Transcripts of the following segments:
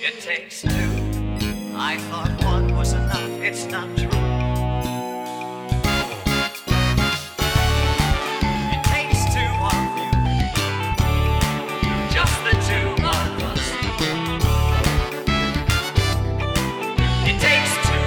It takes two. I thought one was enough. It's not true. It takes two of you. Just the two of us. It takes two.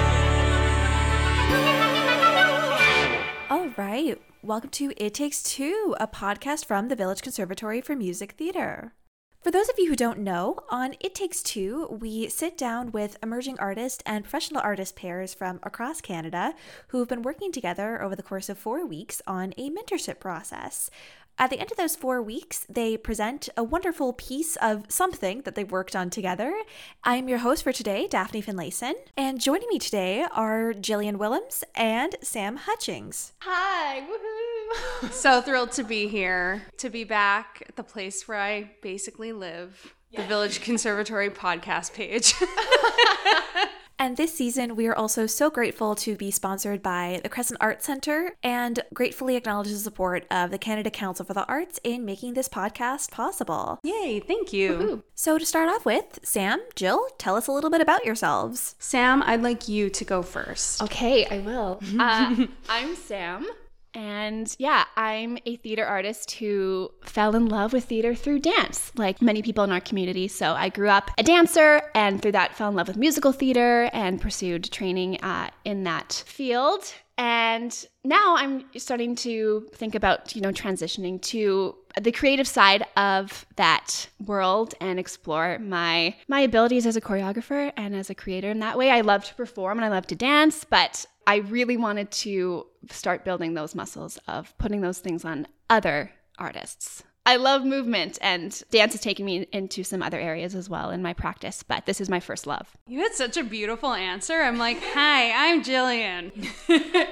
All right. Welcome to It Takes Two, a podcast from the Village Conservatory for Music Theater. For those of you who don't know, on It Takes Two, we sit down with emerging artist and professional artist pairs from across Canada who have been working together over the course of four weeks on a mentorship process. At the end of those four weeks, they present a wonderful piece of something that they've worked on together. I'm your host for today, Daphne Finlayson, and joining me today are Jillian Willems and Sam Hutchings. Hi, woohoo! so thrilled to be here, to be back at the place where I basically live, the Village Conservatory podcast page. And this season, we are also so grateful to be sponsored by the Crescent Arts Center and gratefully acknowledge the support of the Canada Council for the Arts in making this podcast possible. Yay, thank you. So, to start off with, Sam, Jill, tell us a little bit about yourselves. Sam, I'd like you to go first. Okay, I will. Uh, I'm Sam. And yeah, I'm a theater artist who fell in love with theater through dance, like many people in our community. So I grew up a dancer and through that fell in love with musical theater and pursued training uh, in that field. And now I'm starting to think about, you know, transitioning to the creative side of that world and explore my my abilities as a choreographer and as a creator in that way. I love to perform and I love to dance, but I really wanted to start building those muscles of putting those things on other artists. I love movement and dance is taking me into some other areas as well in my practice, but this is my first love. You had such a beautiful answer. I'm like, hi, I'm Jillian.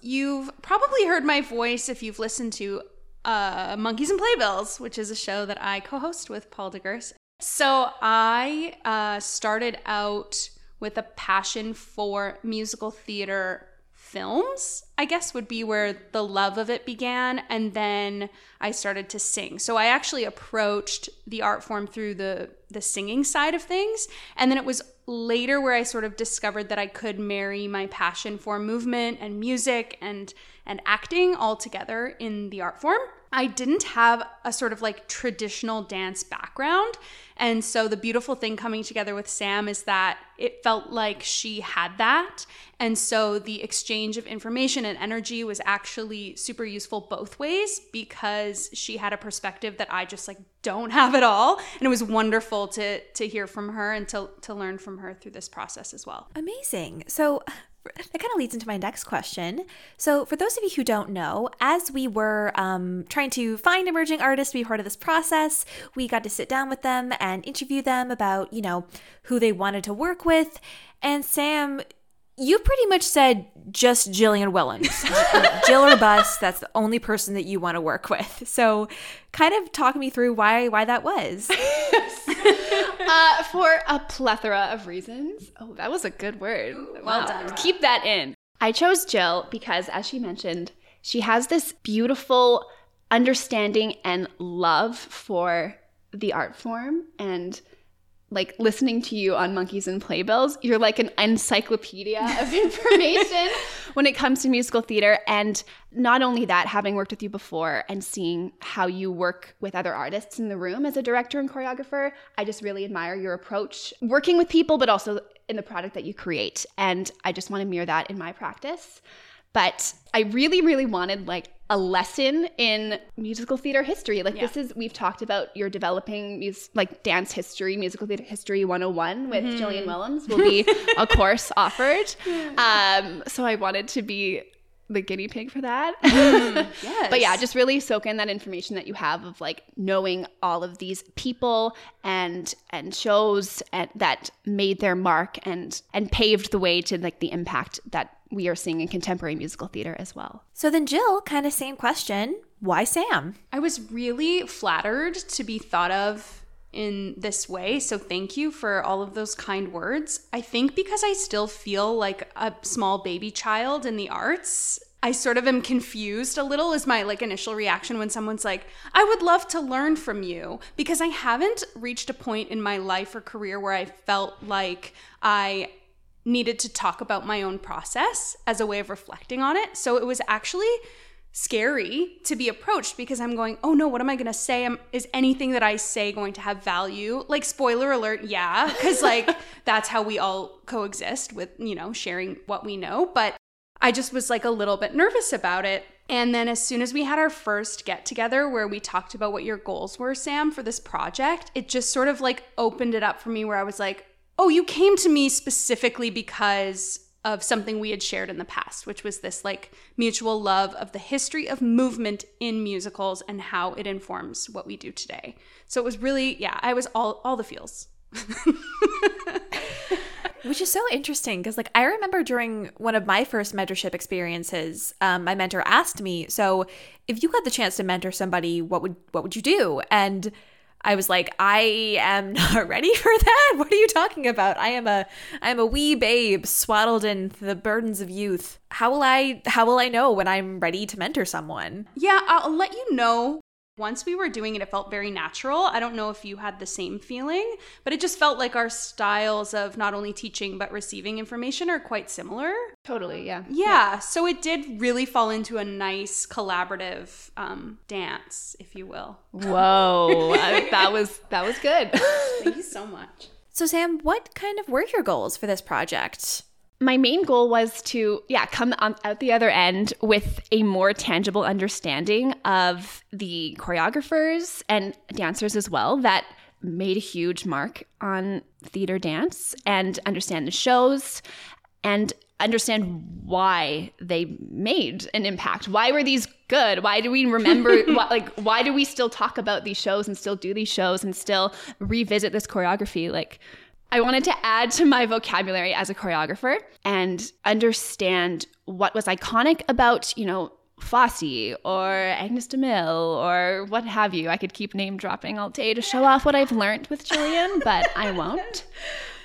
you've probably heard my voice if you've listened to uh, Monkeys and Playbills, which is a show that I co host with Paul DeGurse. So I uh, started out with a passion for musical theater films, I guess would be where the love of it began. And then I started to sing. So I actually approached the art form through the, the singing side of things. And then it was later where I sort of discovered that I could marry my passion for movement and music and and acting all together in the art form. I didn't have a sort of like traditional dance background. And so the beautiful thing coming together with Sam is that it felt like she had that. And so the exchange of information and energy was actually super useful both ways because she had a perspective that I just like don't have at all. And it was wonderful to to hear from her and to to learn from her through this process as well. Amazing. So, that kind of leads into my next question. So, for those of you who don't know, as we were um, trying to find emerging artists to be part of this process, we got to sit down with them and interview them about, you know, who they wanted to work with. And Sam, you pretty much said just Jillian Willems. Jill or Bus, that's the only person that you want to work with. So, kind of talk me through why why that was. Uh, for a plethora of reasons. Oh, that was a good word. Well done. Keep that in. I chose Jill because, as she mentioned, she has this beautiful understanding and love for the art form and like listening to you on monkeys and playbills you're like an encyclopedia of information when it comes to musical theater. And not only that having worked with you before and seeing how you work with other artists in the room as a director and choreographer i just really admire your approach working with people but also in the product that you create. And i just want to mirror that in my practice but I really, really wanted like a lesson in musical theater history. Like this is we've talked about your developing mus- like dance history, musical theater history 101 with Jillian Willems will be a course offered. Um, so I wanted to be the guinea pig for that. Yes. But yeah, just really soak in that information that you have of like knowing all of these people and and shows and, that made their mark and and paved the way to like the impact that we are seeing in contemporary musical theater as well. So then, Jill, kind of same question. Why Sam? I was really flattered to be thought of in this way. So thank you for all of those kind words. I think because I still feel like a small baby child in the arts, I sort of am confused a little is my like initial reaction when someone's like, "I would love to learn from you," because I haven't reached a point in my life or career where I felt like I needed to talk about my own process as a way of reflecting on it. So it was actually scary to be approached because I'm going, oh no, what am I going to say? Is anything that I say going to have value? Like, spoiler alert, yeah, because like that's how we all coexist with, you know, sharing what we know. But I just was like a little bit nervous about it. And then as soon as we had our first get together where we talked about what your goals were, Sam, for this project, it just sort of like opened it up for me where I was like, oh, you came to me specifically because of something we had shared in the past, which was this like mutual love of the history of movement in musicals and how it informs what we do today. So it was really, yeah, I was all all the feels. Which is so interesting because, like, I remember during one of my first mentorship experiences, um, my mentor asked me, "So, if you had the chance to mentor somebody, what would what would you do?" And I was like, I am not ready for that. What are you talking about? I am a I am a wee babe swaddled in the burdens of youth. How will I how will I know when I'm ready to mentor someone? Yeah, I'll let you know once we were doing it, it felt very natural. I don't know if you had the same feeling, but it just felt like our styles of not only teaching but receiving information are quite similar. Totally, yeah. Yeah, yeah. so it did really fall into a nice collaborative um, dance, if you will. Whoa, I, that was that was good. Thank you so much. So, Sam, what kind of were your goals for this project? My main goal was to yeah come on, out the other end with a more tangible understanding of the choreographers and dancers as well that made a huge mark on theater dance and understand the shows and understand why they made an impact. Why were these good? Why do we remember why, like why do we still talk about these shows and still do these shows and still revisit this choreography? Like I wanted to add to my vocabulary as a choreographer and understand what was iconic about, you know, Fosse or Agnes de Mille or what have you. I could keep name dropping all day to show off what I've learned with Jillian, but I won't.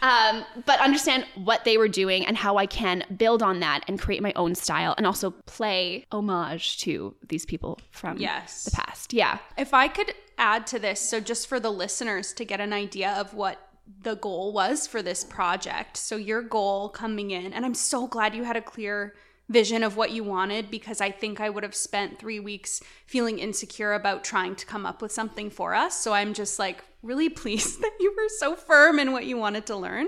Um, but understand what they were doing and how I can build on that and create my own style and also play homage to these people from yes. the past. Yeah. If I could add to this, so just for the listeners to get an idea of what the goal was for this project. So your goal coming in, and I'm so glad you had a clear vision of what you wanted because I think I would have spent three weeks feeling insecure about trying to come up with something for us. So I'm just like really pleased that you were so firm in what you wanted to learn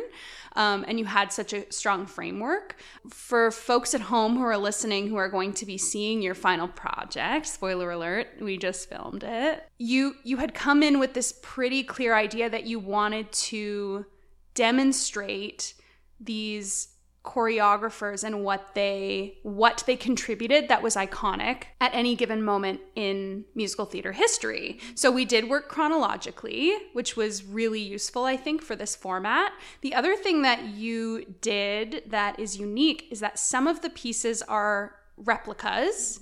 um, and you had such a strong framework. For folks at home who are listening who are going to be seeing your final project, spoiler alert, we just filmed it. You you had come in with this pretty clear idea that you wanted to demonstrate these choreographers and what they what they contributed that was iconic at any given moment in musical theater history. So we did work chronologically, which was really useful I think for this format. The other thing that you did that is unique is that some of the pieces are replicas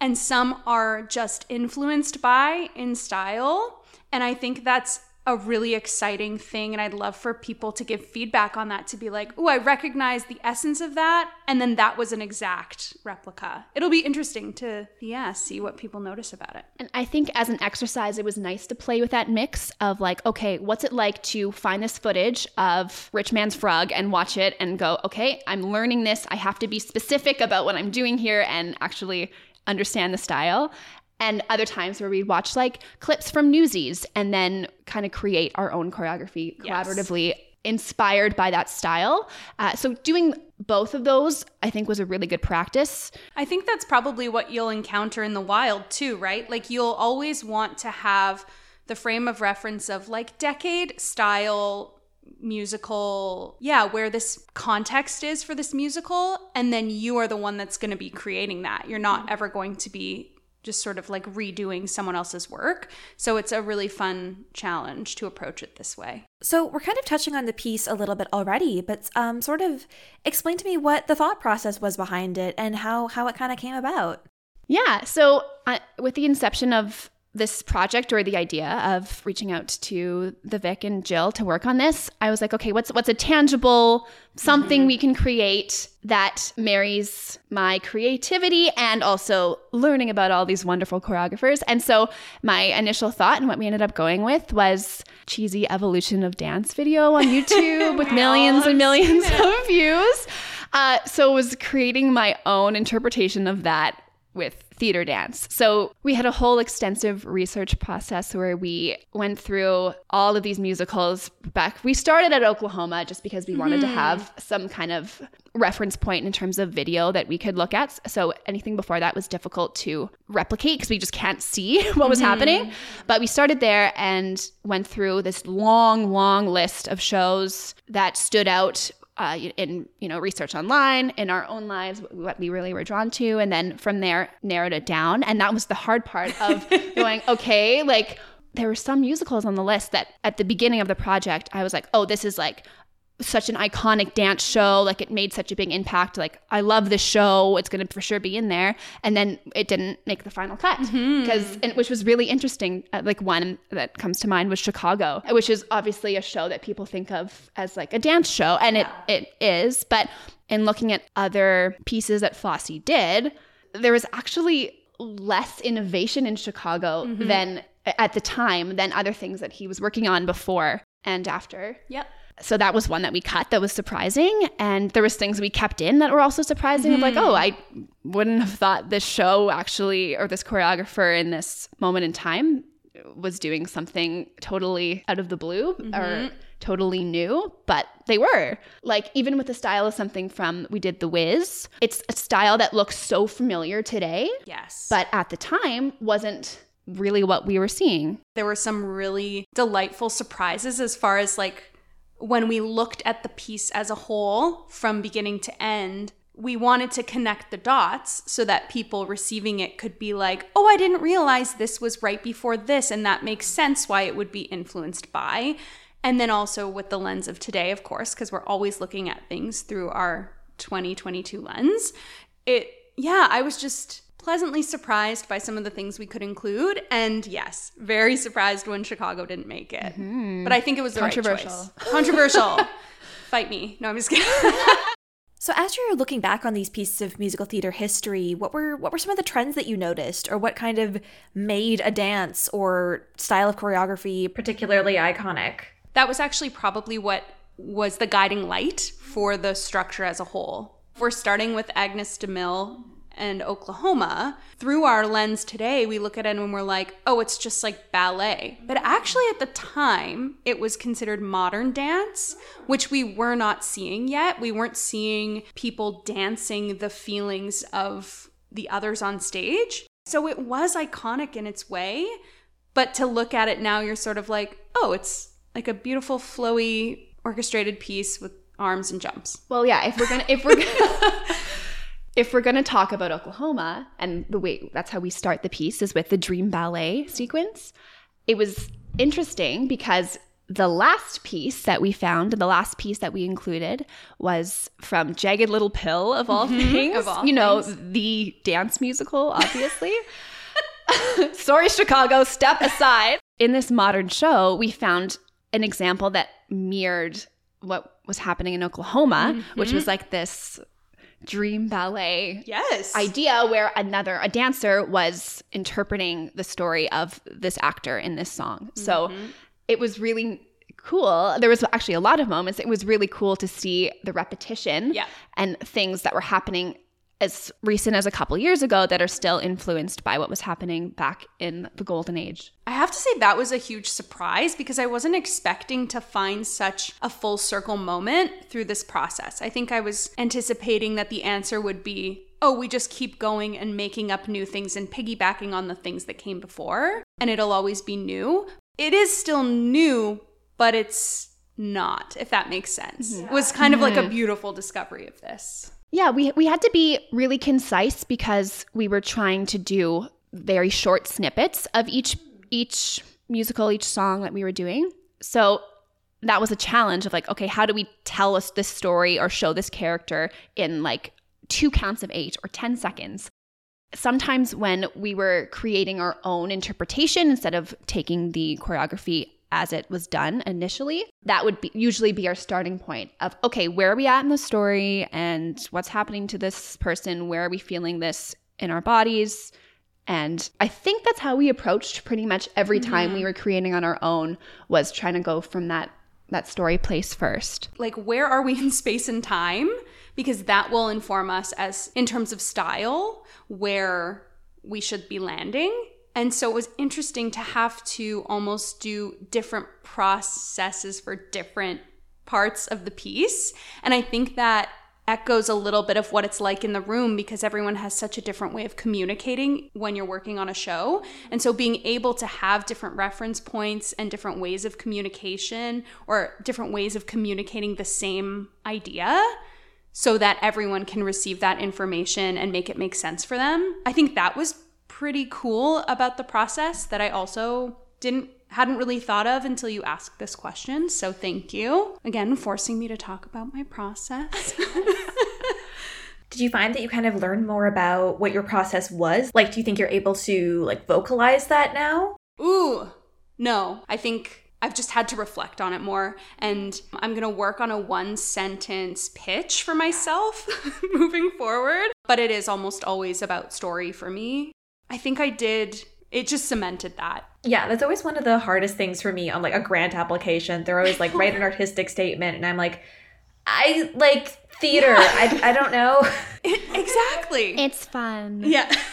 and some are just influenced by in style and I think that's a really exciting thing and I'd love for people to give feedback on that to be like, "Oh, I recognize the essence of that and then that was an exact replica." It'll be interesting to yeah, see what people notice about it. And I think as an exercise it was nice to play with that mix of like, okay, what's it like to find this footage of Rich Man's Frug and watch it and go, "Okay, I'm learning this. I have to be specific about what I'm doing here and actually understand the style and other times where we'd watch like clips from Newsies and then kind of create our own choreography collaboratively. Yes. Inspired by that style. Uh, so, doing both of those, I think, was a really good practice. I think that's probably what you'll encounter in the wild, too, right? Like, you'll always want to have the frame of reference of like decade style musical, yeah, where this context is for this musical. And then you are the one that's going to be creating that. You're not ever going to be just sort of like redoing someone else's work. So it's a really fun challenge to approach it this way. So we're kind of touching on the piece a little bit already, but um, sort of explain to me what the thought process was behind it and how how it kind of came about. Yeah. So uh, with the inception of this project or the idea of reaching out to the Vic and Jill to work on this, I was like, okay, what's what's a tangible something we can create that marries my creativity and also learning about all these wonderful choreographers. And so my initial thought and what we ended up going with was cheesy evolution of dance video on YouTube with millions and millions of views. Uh, so it was creating my own interpretation of that with theater dance. So we had a whole extensive research process where we went through all of these musicals back. We started at Oklahoma just because we wanted to mm-hmm. have some kind of reference point in terms of video that we could look at. So anything before that was difficult to replicate because we just can't see what was mm-hmm. happening. But we started there and went through this long, long list of shows that stood out uh, in you know research online in our own lives what we really were drawn to and then from there narrowed it down. And that was the hard part of going okay like there were some musicals on the list that at the beginning of the project i was like oh this is like such an iconic dance show like it made such a big impact like i love this show it's going to for sure be in there and then it didn't make the final cut. Because which was really interesting uh, like one that comes to mind was chicago which is obviously a show that people think of as like a dance show and it it is but in looking at other pieces that fosse did there was actually less innovation in chicago than at the time than other things that he was working on before and after. Yep. So that was one that we cut that was surprising. And there was things we kept in that were also surprising of like mm-hmm. oh i wouldn't have thought this show actually or this choreographer in this moment in time was doing something totally out of the blue or mm-hmm. totally new but they were. Like even with the style of something from we did the Wiz it's a style that looks so familiar today Yes. but at the time wasn't really what we were seeing. There were some really delightful surprises as far as like when we looked at the piece as a whole from beginning to end we wanted to connect the dots so that people receiving it could be like oh i didn't realize this was right before this and that makes sense why it would be influenced by. And then also with the lens of today of course because we're always looking at things through our 2022 lens. It yeah i was just pleasantly surprised by some of the things we could include and yes very surprised when chicago didn't make it mm-hmm. but i think it was the right Controversial. choice controversial fight me no i'm just kidding So as you're looking back on these pieces of musical theater history, what were what were some of the trends that you noticed or what kind of made a dance or style of choreography particularly iconic? that was actually probably what was the guiding light for the structure as a whole. We're starting with Agnes de Mille and Oklahoma, through our lens today, we look at it and we're like, oh, it's just like ballet. But actually, at the time, it was considered modern dance, which we were not seeing yet. We weren't seeing people dancing the feelings of the others on stage. So it was iconic in its way. But to look at it now, you're sort of like, oh, it's like a beautiful, flowy, orchestrated piece with arms and jumps. Well, yeah, if we're gonna if we're gonna if we're gonna talk about Oklahoma and the way that's how we start the piece is with the dream ballet sequence, it was interesting because the last piece that we found, and the last piece that we included was from Jagged Little Pill of all mm-hmm. things. Of all you know, the dance musical, obviously. Sorry, Chicago, step aside. In this modern show, we found an example that mirrored what was happening in Oklahoma, which mm-hmm. was like this dream ballet Yes. idea where another a dancer was interpreting the story of this actor in this song. So mm-hmm. it was really cool. There was actually a lot of moments. It was really cool to see the repetition Yeah. and things that were happening as recent as a couple years ago that are still influenced by what was happening back in the golden age. I have to say that was a huge surprise because I wasn't expecting to find such a full circle moment through this process. I think I was anticipating that the answer would be, oh, we just keep going and making up new things and piggybacking on the things that came before, and it'll always be new. It is still new, but it's not, if that makes sense. It was kind of like a mm-hmm. beautiful discovery of this. Yeah, we we had to be really concise because we were trying to do very short snippets of each each musical, each song that we were doing. So that was a challenge of like, okay, how do we tell us this story or show this character in like two counts of eight or 10 seconds? sometimes when we were creating our own interpretation instead of taking the choreography as it was done initially, that would be, usually be our starting point of, okay, where are we at in the story and what's happening to this person? Where are we feeling this in our bodies? And I think that's how we approached pretty much every time we mm-hmm. were creating on our own was trying to go from that that story place first. like where are we in space and time because that will inform us as in terms of style where we should be landing and so it was interesting to have to almost do different processes for different parts of the piece and i think that echoes a little bit of what it's like in the room because everyone has such a different way of communicating when you're working on a show. And so being able to have different reference points and different ways of communication or different ways of communicating the same idea so that everyone can receive that information and make it make sense for them. I think that was pretty cool about the process that I also didn't hadn't really thought of until you asked this question. So thank you. Again, forcing me to talk about my process. Did you find that you kind of learned more about what your process was? Like, do you think you're able to like vocalize that now? Ooh, no. I think I've just had to reflect on it more. And I'm going to work on a one sentence pitch for myself moving forward. But it is almost always about story for me. I think I did, it just cemented that. Yeah, that's always one of the hardest things for me on like a grant application. They're always like write an artistic statement, and I'm like, I like theater. I, I don't know. exactly. It's fun. yeah.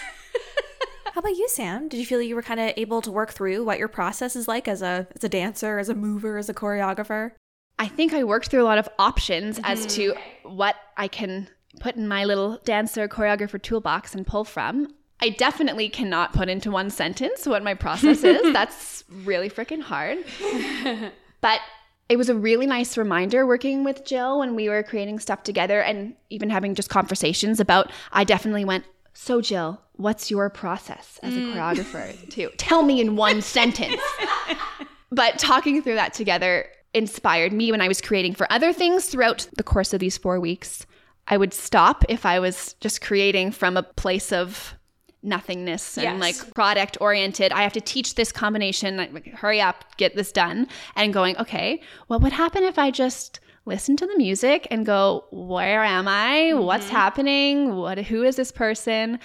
How about you, Sam? Did you feel you were kind of able to work through what your process is like as a as a dancer, as a mover, as a choreographer? I think I worked through a lot of options as mm-hmm. to what I can put in my little dancer choreographer toolbox and pull from. I definitely cannot put into one sentence what my process is. That's really freaking hard. but it was a really nice reminder working with Jill when we were creating stuff together and even having just conversations about I definitely went, "So Jill, what's your process as a mm. choreographer too? Tell me in one sentence." but talking through that together inspired me when I was creating for other things throughout the course of these 4 weeks. I would stop if I was just creating from a place of nothingness and Yes. like product oriented. I have to teach this combination, like, hurry up, get this done. And going, okay, what would happen if I just listen to the music and go, where am I? Mm-hmm. What's happening? What who is this person?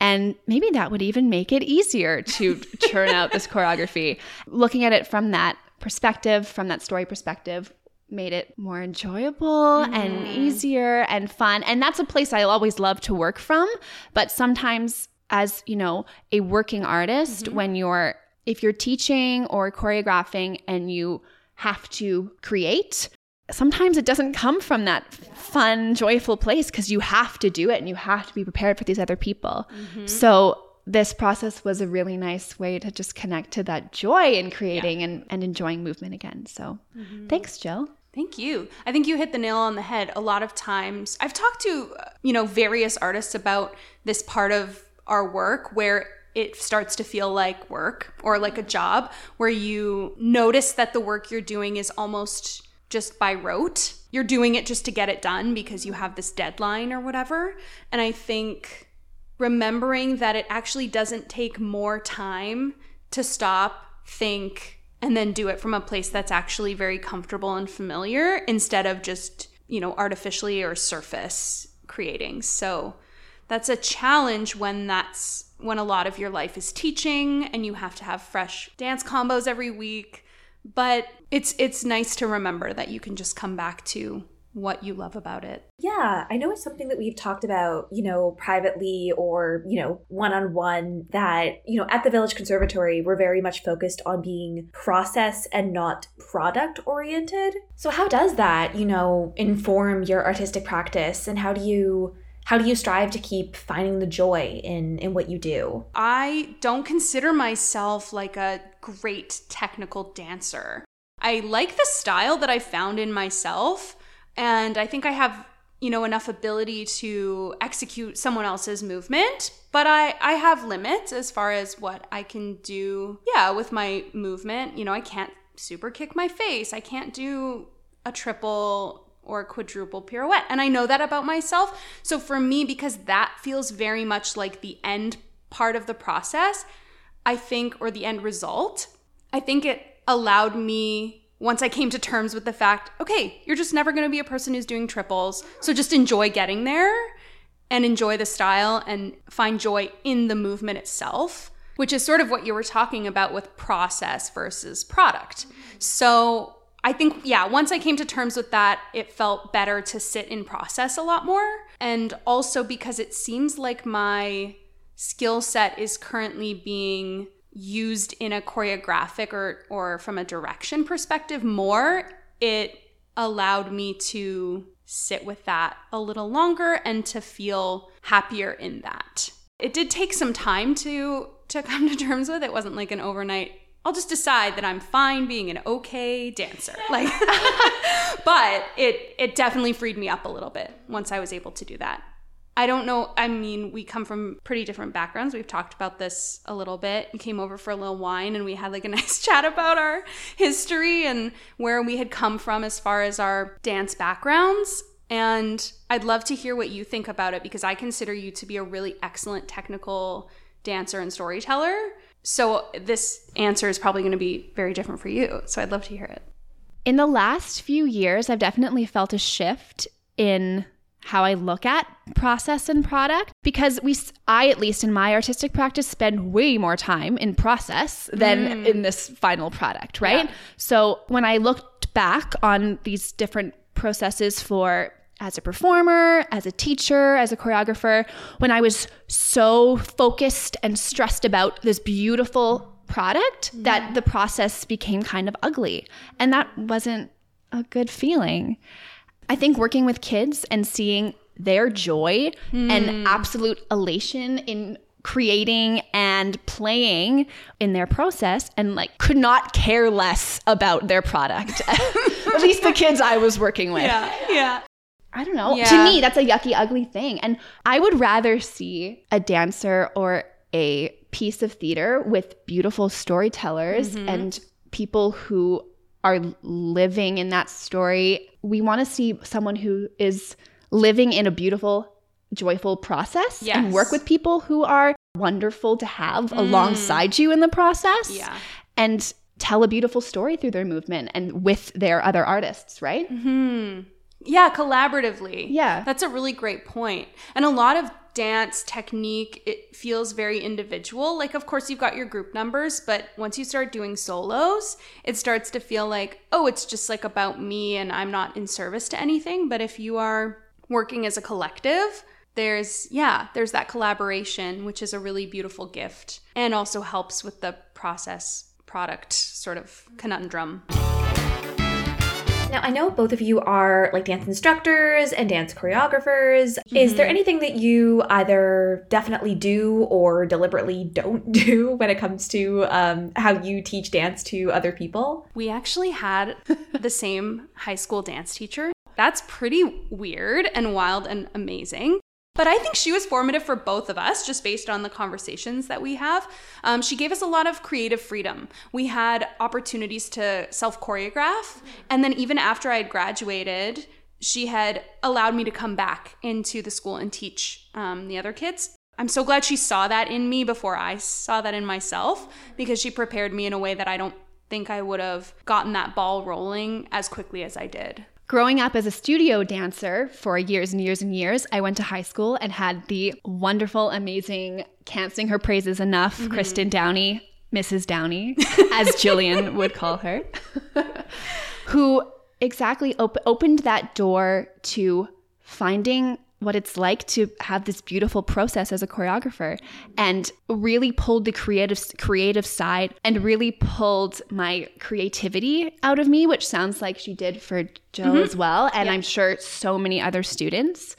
And maybe that would even make it easier to churn out this choreography. Looking at it from that perspective, from that story perspective, made it more enjoyable and mm-hmm. easier and fun. And that's a place I always love to work from. But sometimes, as you know, a working artist, mm-hmm. when you're if you're teaching or choreographing and you have to create, sometimes it doesn't come from that fun, joyful place because you have to do it and you have to be prepared for these other people. Mm-hmm. So this process was a really nice way to just connect to that joy in creating and, and enjoying movement again. So mm-hmm. thanks, Jill. Thank you. I think you hit the nail on the head. A lot of times, I've talked to, uh, you know, various artists about this part of our work where it starts to feel like work or like a job where you notice that the work you're doing is almost just by rote. You're doing it just to get it done because you have this deadline or whatever. And I think remembering that it actually doesn't take more time to stop, think, and then do it from a place that's actually very comfortable and familiar instead of just, you know, artificially or surface creating. So that's a challenge when that's when a lot of your life is teaching and you have to have fresh dance combos every week. But it's it's nice to remember that you can just come back to what you love about it. Yeah, I know it's something that we've talked about, you know, privately or, you know, one on one, that, you know, at the Village Conservatory, we're very much focused on being process and not product oriented. So, how does that, you know, inform your artistic practice and how do you? How do you strive to keep finding the joy in in what you do? I don't consider myself like a great technical dancer. I like the style that I found in myself, and I think I have, you know, enough ability to execute someone else's movement, but I I have limits as far as what I can do. Yeah, with my movement, you know, I can't super kick my face. I can't do a triple or quadruple pirouette. And I know that about myself. So for me, because that feels very much like the end part of the process, I think, or the end result, I think it allowed me once I came to terms with the fact, okay, you're just never to be a person who's doing triples. So just enjoy getting there and enjoy the style and find joy in the movement itself, which is sort of what you were talking about with process versus product. So I think, yeah, once I came to terms with that, it felt better to sit in process a lot more. And also because it seems like my skill set is currently being used in a choreographic or or from a direction perspective more, it allowed me to sit with that a little longer and to feel happier in that. It did take some time to to come to terms with. It wasn't like an overnight I'll just decide that I'm fine being an okay dancer. Like but it it definitely freed me up a little bit once I was able to do that. I don't know. I mean, we come from pretty different backgrounds. We've talked about this a little bit. You came over for a little wine and we had like a nice chat about our history and where we had come from as far as our dance backgrounds. And I'd love to hear what you think about it because I consider you to be a really excellent technical dancer and storyteller. So this answer is probably going to be very different for you. So I'd love to hear it. In the last few years, I've definitely felt a shift in how I look at process and product because we I at least in my artistic practice spend way more time in process than mm. in this final product, right? Yeah. So when I looked back on these different processes for as a performer, as a teacher, as a choreographer, when I was so focused and stressed about this beautiful product mm. that the process became kind of ugly. And that wasn't a good feeling. I think working with kids and seeing their joy mm. and hmm. absolute elation in creating and playing in their process and like could not care less about their product. At least the kids I was working with. Yeah. Yeah. I don't know. Yeah. To me, that's a yucky, ugly thing. And I would rather see a dancer or a piece of theater with beautiful storytellers mm-hmm. and people who are living in that story. We want to see someone who is living in a beautiful, joyful process yes. and work with people who are wonderful to have mm. alongside you in the process. Yeah. And tell a beautiful story through their movement and with their other artists, right? hmm Yeah, collaboratively. Yeah. That's a really great point. And a lot of dance technique it feels very individual like of course you've got your group numbers but once you start doing solos it starts to feel like oh it's just like about me and i'm not in service to anything but if you are working as a collective there's yeah there's that collaboration which is a really beautiful gift and also helps with the process product sort of conundrum now, I know both of you are like dance instructors and dance choreographers. Mm-hmm. Is there mm-hmm. anything that you either definitely do or deliberately don't do when it comes to um, how you teach dance to other people? We actually had the same high school dance teacher. That's pretty weird and wild and amazing. But I think she was formative for both of us, just based on the conversations that we have. Um, she gave us a lot of creative freedom. We had opportunities to self choreograph. And then, even after I had graduated, she had allowed me to come back into the school and teach um, the other kids. I'm so glad she saw that in me before I saw that in myself because she prepared me in a way that I don't think I would have gotten that ball rolling as quickly as I did. Growing up as a studio dancer for years and years and years, I went to high school and had the wonderful, amazing, can't sing her praises enough, mm-hmm. Kristen Downey, Mrs. Downey, as Jillian would call her, who exactly op- opened that door to finding what it's like to have this beautiful process as a choreographer and really pulled the creative creative side and really pulled my creativity out of me which sounds like she did for Jill mm-hmm. as well and yeah. I'm sure so many other students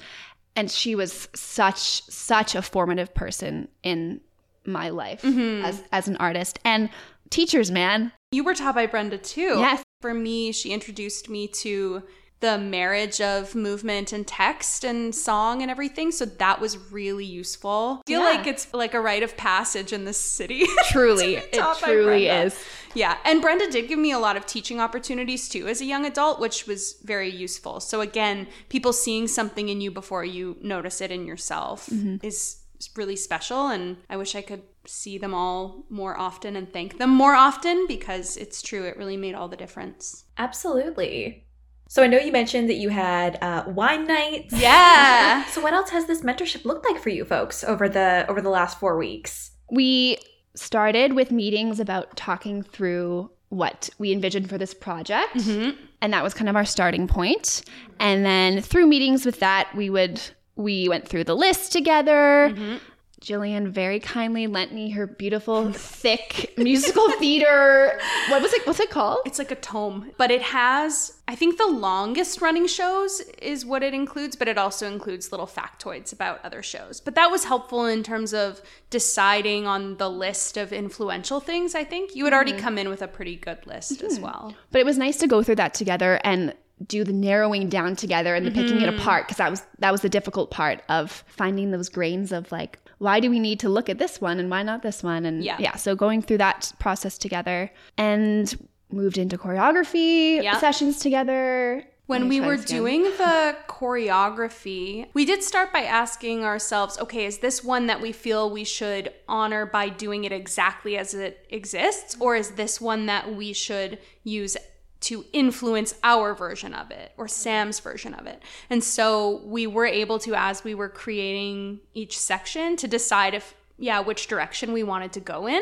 and she was such such a formative person in my life mm-hmm. as as an artist and teachers man you were taught by Brenda too yes for me she introduced me to the marriage of movement and text and song and everything. So that was really useful. I feel Yeah. like it's like a rite of passage in this city. Truly, it truly is. Yeah, and Brenda did give me a lot of teaching opportunities too as a young adult, which was very useful. So again, people seeing something in you before you notice it in yourself mm-hmm. is really special and I wish I could see them all more often and thank them more often because it's true it really made all the difference. Absolutely. So I know you mentioned that you had uh, wine nights. Yeah. So what else has this mentorship looked like for you folks over the over the last four weeks? We started with meetings about talking through what we envisioned for this project. Mm-hmm. And that was kind of our starting point. And then through meetings with that, we would we went through the list together. Mm-hmm. Jillian very kindly lent me her beautiful, thick musical theater. What was it? What's it called? It's like a tome, but it has, I think the longest running shows is what it includes, but it also includes little factoids about other shows. But that was helpful in terms of deciding on the list of influential things, I think. You had already mm-hmm. come in with a pretty good list as mm-hmm. well. But it was nice to go through that together and do the narrowing down together and the picking it mm-hmm. apart because that was that was the difficult part of finding those grains of like why do we need to look at this one and why not this one and Yeah. yeah so going through that process together and moved into choreography Yeah. sessions together When we were this doing the choreography, we did start by asking ourselves, okay, is this one that we feel we should honor by doing it exactly as it exists? Or is this one that we should use to influence our version of it or Sam's version of it? And so we were able to, as we were creating each section, to decide if, yeah, which direction we wanted to go in.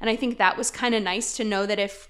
And I think that was kind of nice to know that if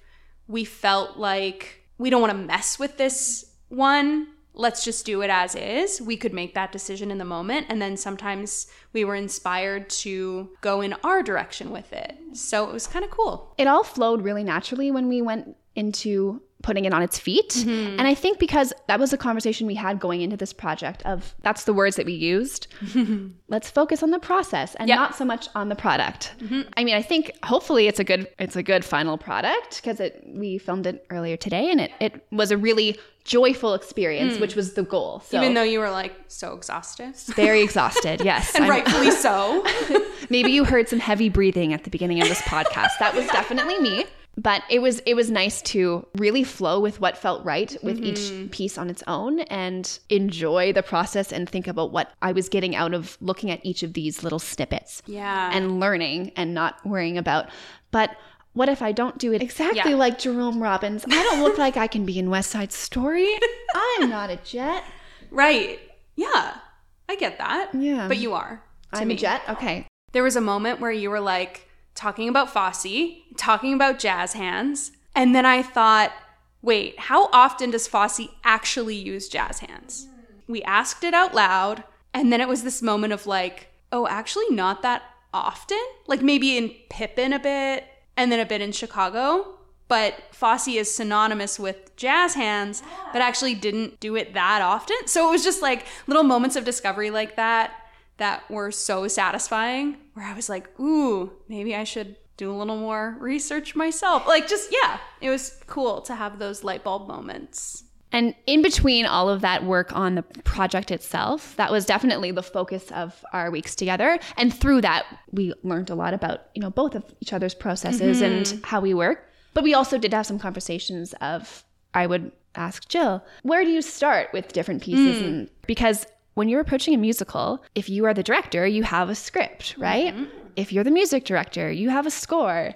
we felt like we don't want to mess with this one. Let's just do it as is. We could make that decision in the moment and then sometimes we were inspired to go in our direction with it. So it was kind of cool. It all flowed really naturally when we went into putting it on its feet. Mm-hmm. And I think because that was a conversation we had going into this project of that's the words that we used. Let's focus on the process and Yep. not so much on the product. Mm-hmm. I mean, I think hopefully it's a good it's a good final product because it we filmed it earlier today and it it was a really joyful experience, which was the goal. So Mm. even though you were like so exhausted very exhausted, yes. and I'm- rightfully so Maybe you heard some heavy breathing at the beginning of this podcast. That was definitely me. But it was it was nice to really flow with what felt right with each mm-hmm. piece on its own and enjoy the process and think about what I was getting out of looking at each of these little snippets yeah and learning and not worrying about but what if I don't do it exactly Yeah. like Jerome Robbins? I don't look like I can be in West Side Story. I'm not a jet. right yeah i get that Yeah. but you are I'm me. a jet. Okay. there was a moment where you were like talking about Fosse, talking about jazz hands, and then I thought, wait, how often does Fosse actually use jazz hands? We asked it out loud, and then it was this moment of like, oh, actually, not that often. Like maybe in Pippin a bit, and then a bit in Chicago. But Fosse is synonymous with jazz hands, but actually didn't do it that often. So it was just like little moments of discovery like that that were so satisfying where I was like, ooh, maybe I should do a little more research myself. Like, just, yeah, it was cool to have those light bulb moments. And in between all of that work on the project itself, that was definitely the focus of our weeks together. And through that, we learned a lot about, you know, both of each other's processes and mm-hmm. how we work. But we also did have some conversations of I would ask Jill, where do you start with different pieces? Mm. And because when you're approaching a musical, if you are the director, you have a script, right? Mm-hmm. If you're the music director, you have a score.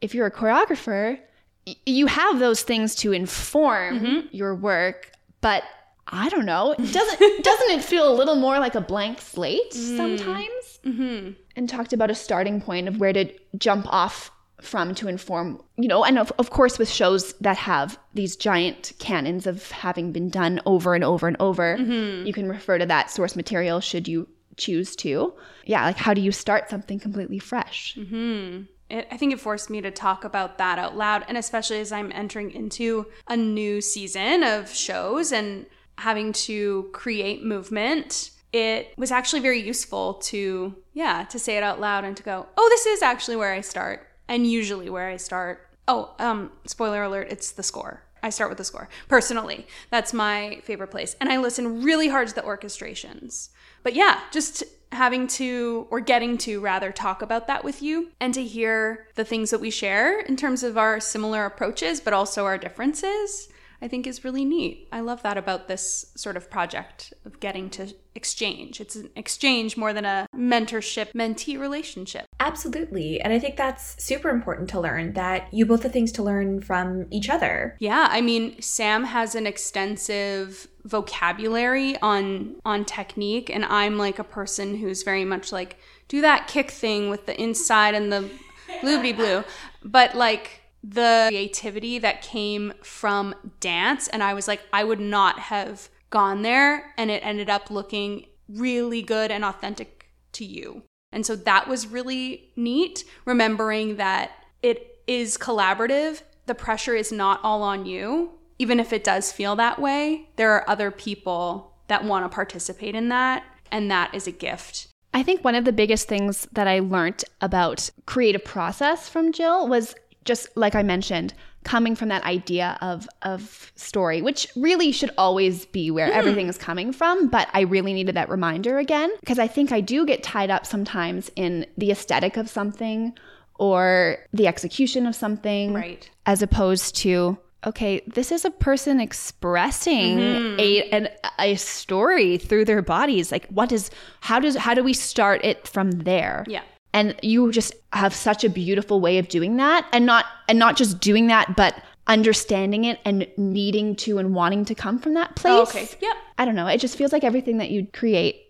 If you're a choreographer, y- you have those things to inform mm-hmm. your work, but I don't know. Doesn't doesn't it feel a little more like a blank slate mm. sometimes? Mm-hmm. And talked about a starting point of where to jump off from to inform, you know, and of, of course with shows that have these giant canons of having been done over and over and over, mm-hmm. you can refer to that source material should you choose to. Yeah, like how do you start something completely fresh? Mm-hmm. It, I think it forced me to talk about that out loud, and especially as I'm entering into a new season of shows and having to create movement. It was actually very useful to, yeah, to say it out loud and to go, oh, this is actually where I start. And usually where I start, oh, um, spoiler alert, it's the score. I start with the score. Personally, that's my favorite place. And I listen really hard to the orchestrations. But yeah, just having to, or getting to rather, talk about that with you and to hear the things that we share in terms of our similar approaches, but also our differences. I think is really neat. I love that about this sort of project of getting to exchange. It's an exchange more than a mentorship mentee relationship. Absolutely. And I think that's super important to learn that you both have things to learn from each other. Yeah, I mean, Sam has an extensive vocabulary on on technique and I'm like a person who's very much like do that kick thing with the inside and the bloobity blue. But like the creativity that came from dance. And I was like, I would not have gone there. And it ended up looking really good and authentic to you. And so that was really neat, remembering that it is collaborative. The pressure is not all on you. Even if it does feel that way, there are other people that want to participate in that. And that is a gift. I think one of the biggest things that I learned about creative process from Jill was just like I mentioned, coming from that idea of of story, which really should always be where mm. everything is coming from. But I really needed that reminder again because I think I do get tied up sometimes in the aesthetic of something or the execution of something, right? As opposed to okay, this is a person expressing mm-hmm. a an, a story through their bodies. Like, what is how does how do we start it from there? Yeah. And you just have such a beautiful way of doing that and not and not just doing that but understanding it and needing to and wanting to come from that place. Oh, okay. Yep. I don't know. It just feels like everything that you create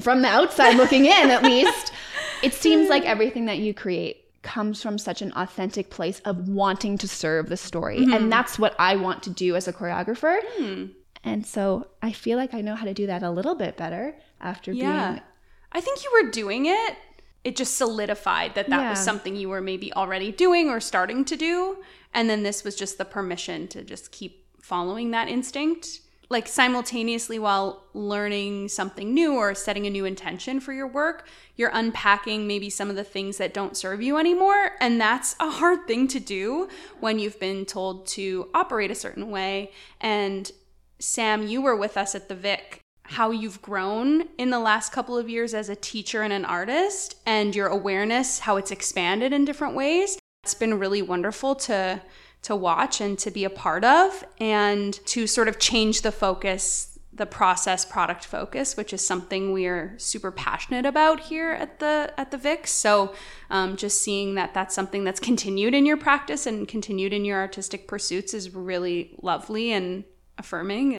from the outside looking in at least it seems like everything that you create comes from such an authentic place of wanting to serve the story. Mm-hmm. And that's what I want to do as a choreographer. Mm. And so I feel like I know how to do that a little bit better after yeah. being I think you were doing it it just solidified that that yeah. was something you were maybe already doing or starting to do. And then this was just the permission to just keep following that instinct like simultaneously while learning something new or setting a new intention for your work you're unpacking maybe some of the things that don't serve you anymore. And that's a hard thing to do when you've been told to operate a certain way. And Sam you were with us at the Vic how you've grown in the last couple of years as a teacher and an artist and your awareness how it's expanded in different ways. It's been really wonderful to to watch and to be a part of and to sort of change the focus the process product focus which is something we are super passionate about here at the at the vic. So um, just seeing that that's something that's continued in your practice and continued in your artistic pursuits is really lovely and affirming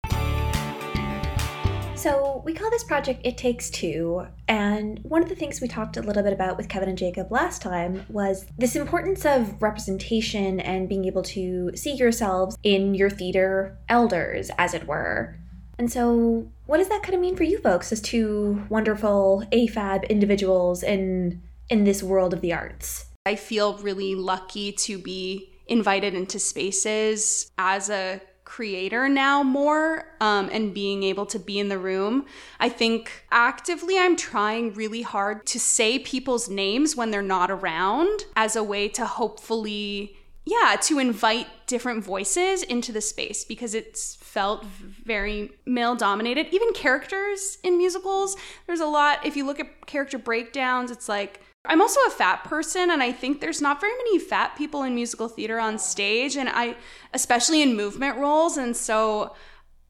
so, we call this project It Takes Two, and one of the things we talked a little bit about with Kevin and Jacob last time was this importance of representation and being able to see yourselves in your theater elders, as it were. And so, what does that kind of mean for you folks as two wonderful AFAB individuals in in this world of the arts? I feel really lucky to be invited into spaces as a creator now more um, and being able to be in the room. I think actively I'm trying really hard to say people's names when they're not around as a way to hopefully yeah, to invite different voices into the space because it's felt very male dominated. Even characters in musicals, there's a lot. If you look at character breakdowns, it's like I'm also a fat person, and I think there's not very many fat people in musical theater on stage, and I, especially in movement roles, and so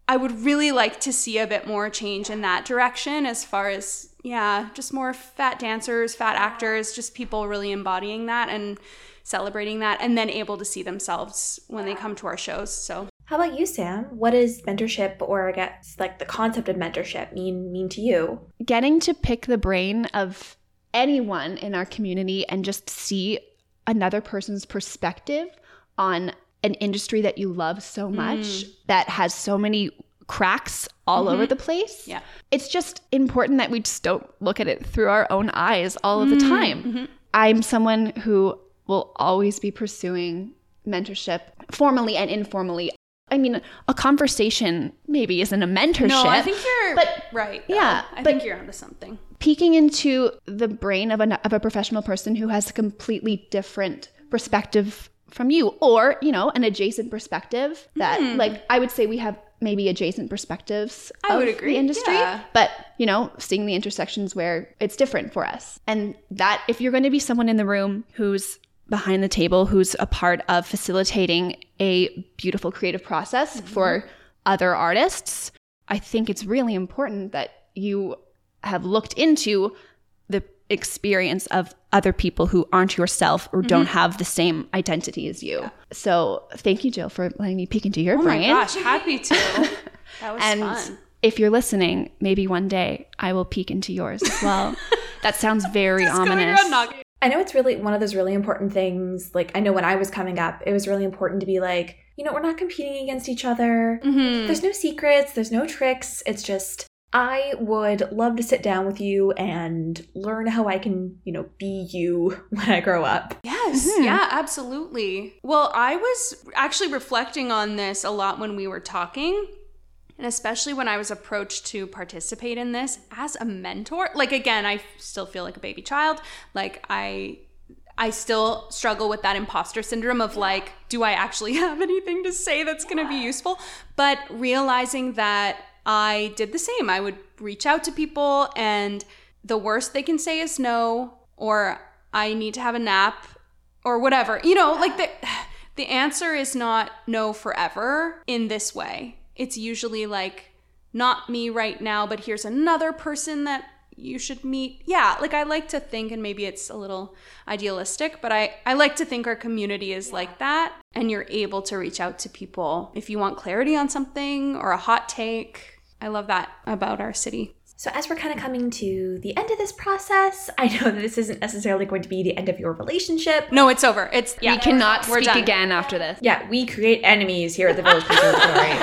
I would really like to see a bit more change in that direction as far as, yeah, just more fat dancers, fat actors, just people really embodying that and celebrating that, and then able to see themselves when they come to our shows. So. How about you, Sam? What does mentorship, or I guess like the concept of mentorship, mean mean to you? Getting to pick the brain of anyone in our community and just see another person's perspective on an industry that you love so much mm. that has so many cracks all mm-hmm. over the place. Yeah. It's just important that we just don't look at it through our own eyes all of the mm, time. Mm-hmm. I'm someone who will always be pursuing mentorship formally and informally. I mean, a conversation maybe isn't a mentorship. No, I think you're but, right. Though. Yeah. I think you're onto something peeking into the brain of a, of a professional person who has a completely different perspective from you or you know an adjacent perspective that like i would say we have maybe adjacent perspectives. I of would agree, the industry yeah. but you know seeing the intersections where it's different for us and that if you're going to be someone in the room who's behind the table who's a part of facilitating a beautiful creative process Mm-hmm. for other artists i think it's really important that you have looked into the experience of other people who aren't yourself or don't Mm-hmm. have the same identity as you. So thank you, Jill, for letting me peek into your brain. Oh my gosh, happy to. That was and fun. if you're listening, maybe one day I will peek into yours as well. that sounds very Going ominous. around. I know it's really one of those really important things. Like, I know when I was coming up, it was really important to be like, you know, we're not competing against each other. Mhm. There's no secrets, there's no tricks. It's just, I would love to sit down with you and learn how I can, you know, be you when I grow up. Yes, Mhm. yeah, absolutely. Well, I was actually reflecting on this a lot when we were talking, and especially when I was approached to participate in this as a mentor. Like again, I still feel like a baby child. Like I I still struggle with that imposter syndrome of like, do I actually have anything to say that's going to be useful? But realizing that I did the same. I would reach out to people and the worst they can say is no or I need to have a nap or whatever. You know, like the the answer is not no forever in this way. It's usually like not me right now, but here's another person that you should meet. Yeah, like I like to think and maybe it's a little idealistic, but I I like to think our community is like that and you're able to reach out to people if you want clarity on something or a hot take. I love that about our city. So, as we're kind of coming to the end of this process, I know that this isn't necessarily going to be the end of your relationship. No, it's over. It's yeah. we cannot we're speak done. again after this. Yeah, we create enemies here at the Village Conservatory.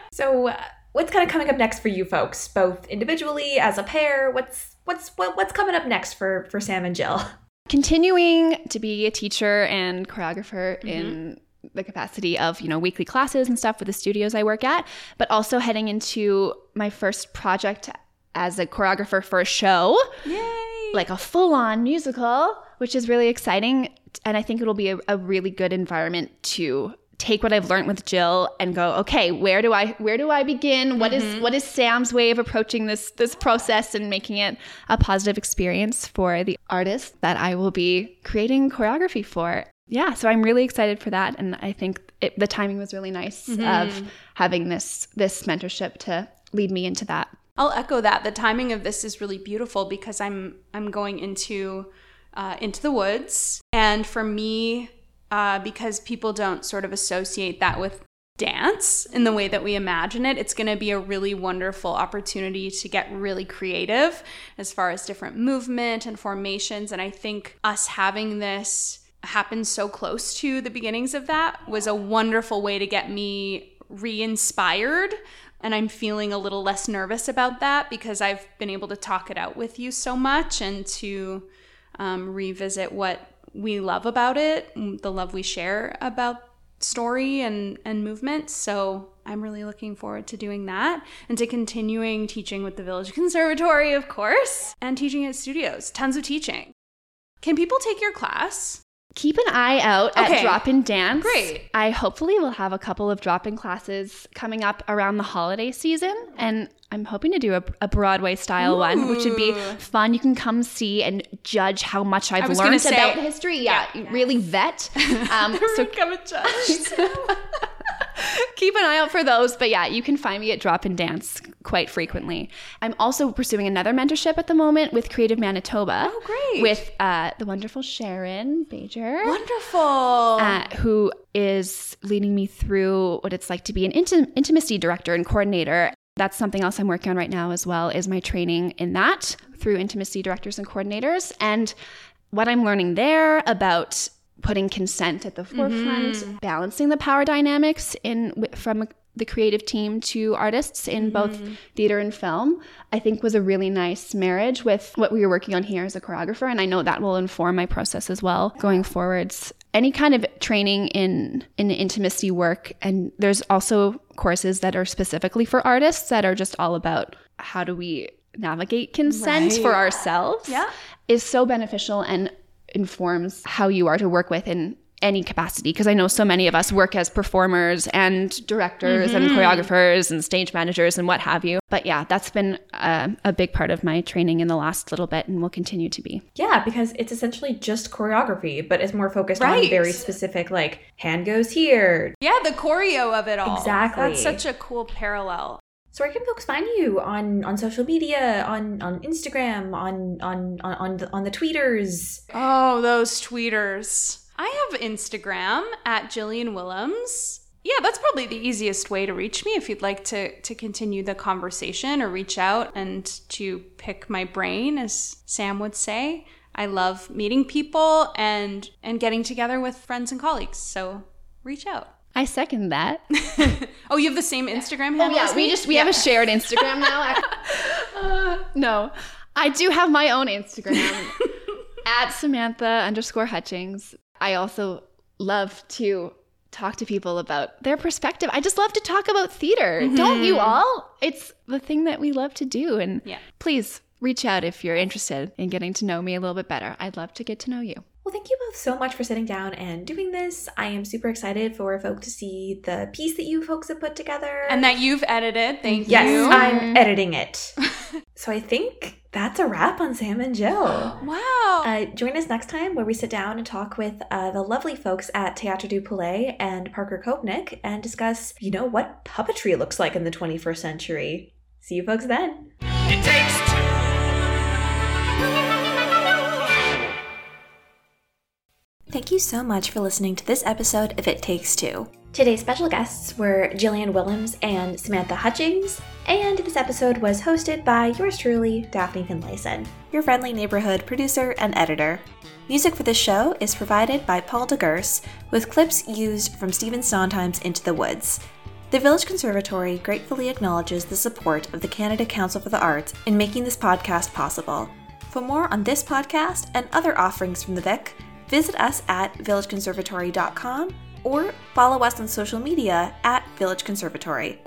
so, uh, what's kind of coming up next for you folks, both individually as a pair? What's what's what, what's coming up next for for Sam and Jill? Continuing to be a teacher and choreographer Mm-hmm. in the capacity of, you know, weekly classes and stuff with the studios I work at, but also heading into my first project as a choreographer for a show. Yay! like a full on musical, which is really exciting. And I think it'll be a, a really good environment to take what I've learned with Jill and go, okay, where do I where do I begin? What is mm-hmm. what is Sam's way of approaching this this process and making it a positive experience for the artist that I will be creating choreography for? Yeah, so I'm really excited for that, and I think it, the timing was really nice of having this this mentorship to lead me into that. I'll echo that. The timing of this is really beautiful because I'm I'm going into uh, into the woods, and for me, uh, because people don't sort of associate that with dance in the way that we imagine it, it's going to be a really wonderful opportunity to get really creative as far as different movement and formations. And I think us having this happen so close to the beginnings of that was a wonderful way to get me re-inspired and I'm feeling a little less nervous about that because I've been able to talk it out with you so much and to um, revisit what we love about it, the love we share about story and and movement. So I'm really looking forward to doing that and to continuing teaching with the Village Conservatory, of course, and teaching at studios. Tons of teaching. Can people take your class? Keep an eye out at Okay. Drop In Dance. Great. I hopefully will have a couple of drop in classes coming up around the holiday season. And I'm hoping to do a, a Broadway style one, which would be fun. You can come see and judge how much I've learned say- about history. Yeah, really vet. Um, so Come and judge. keep an eye out for those. But yeah, you can find me at Drop In Dance quite frequently. I'm also pursuing another mentorship at the moment with Creative Manitoba. Oh, great. With uh, the wonderful Sharon Bajer. Wonderful. uh, who is leading me through what it's like to be an intim- intimacy director and coordinator. That's something else I'm working on right now as well is my training in that through intimacy directors and coordinators and what I'm learning there about putting consent at the forefront, mm-hmm. balancing the power dynamics in from the creative team to artists in both mm-hmm. theater and film, I think was a really nice marriage with what we were working on here as a choreographer. And I know that will inform my process as well going forwards. Any kind of training in in intimacy work, and there's also courses that are specifically for artists that are just all about how do we navigate consent for ourselves. Yeah. is so beneficial and informs how you are to work with in any capacity because I know so many of us work as performers and directors and mm-hmm. choreographers and stage managers and what have you. But yeah, that's been a, a big part of my training in the last little bit and will continue to be. Yeah, because it's essentially just choreography, but it's more focused on very specific, like hand goes here. Yeah, the choreo of it all. Exactly. That's such a cool parallel. So where can folks find you on on social media, on on Instagram, on on on on the, on the tweeters? Oh, those tweeters. I have Instagram at Jillian Willems. Yeah, that's probably the easiest way to reach me if you'd like to to continue the conversation or reach out and to pick my brain, as Sam would say. I love meeting people and and getting together with friends and colleagues. So reach out. I second that. oh, you have the same Instagram Oh handle? yeah, as we just we have a shared Instagram now. Uh, no, I do have my own Instagram at Samantha underscore Hutchings. I also love to talk to people about their perspective. I just love to talk about theater. Don't you all? It's the thing that we love to do. And Yeah. please reach out if you're interested in getting to know me a little bit better. I'd love to get to know you. Well, thank you both so much for sitting down and doing this. I am super excited for folk to see the piece that you folks have put together. and that you've edited. Thank yes, you. Yes, I'm editing it. so I think that's a wrap on Sam and Jill. wow. Uh, join us next time where we sit down and talk with uh, the lovely folks at Théâtre du Palais and Parker Kopnick and discuss, you know, what puppetry looks like in the 21st century. See you folks then. Thank you so much for listening to this episode of It Takes Two. Today's special guests were Jillian Willems and Samantha Hutchings, and this episode was hosted by yours truly, Daphne Finlayson, your friendly neighborhood producer and editor. Music for this show is provided by Paul DeGurse, with clips used from Stephen Sondheim's Into the Woods. The Village Conservatory gratefully acknowledges the support of the Canada Council for the Arts in making this podcast possible. For more on this podcast and other offerings from the Vic, visit us at villageconservatory.com or follow us on social media at Village Conservatory.